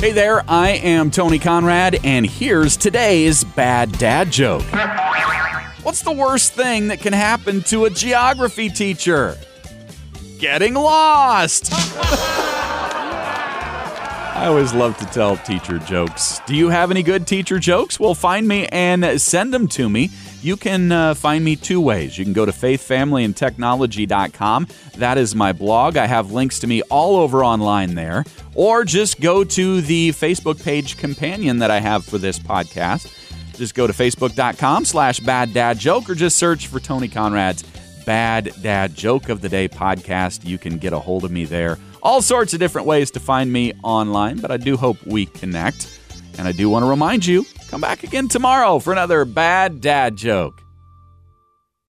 Hey there, I am Tony Conrad, and here's today's bad dad joke. What's the worst thing that can happen to a geography teacher? Getting lost! I always love to tell teacher jokes. Do you have any good teacher jokes? Well, find me and send them to me. You can uh, find me two ways. You can go to faithfamilyandtechnology.com. That is my blog. I have links to me all over online there. Or just go to the Facebook page companion that I have for this podcast. Just go to facebook.com slash bad dad joke or just search for Tony Conrad's Bad Dad Joke of the Day podcast. You can get a hold of me there. All sorts of different ways to find me online, but I do hope we connect. And I do want to remind you come back again tomorrow for another Bad Dad Joke.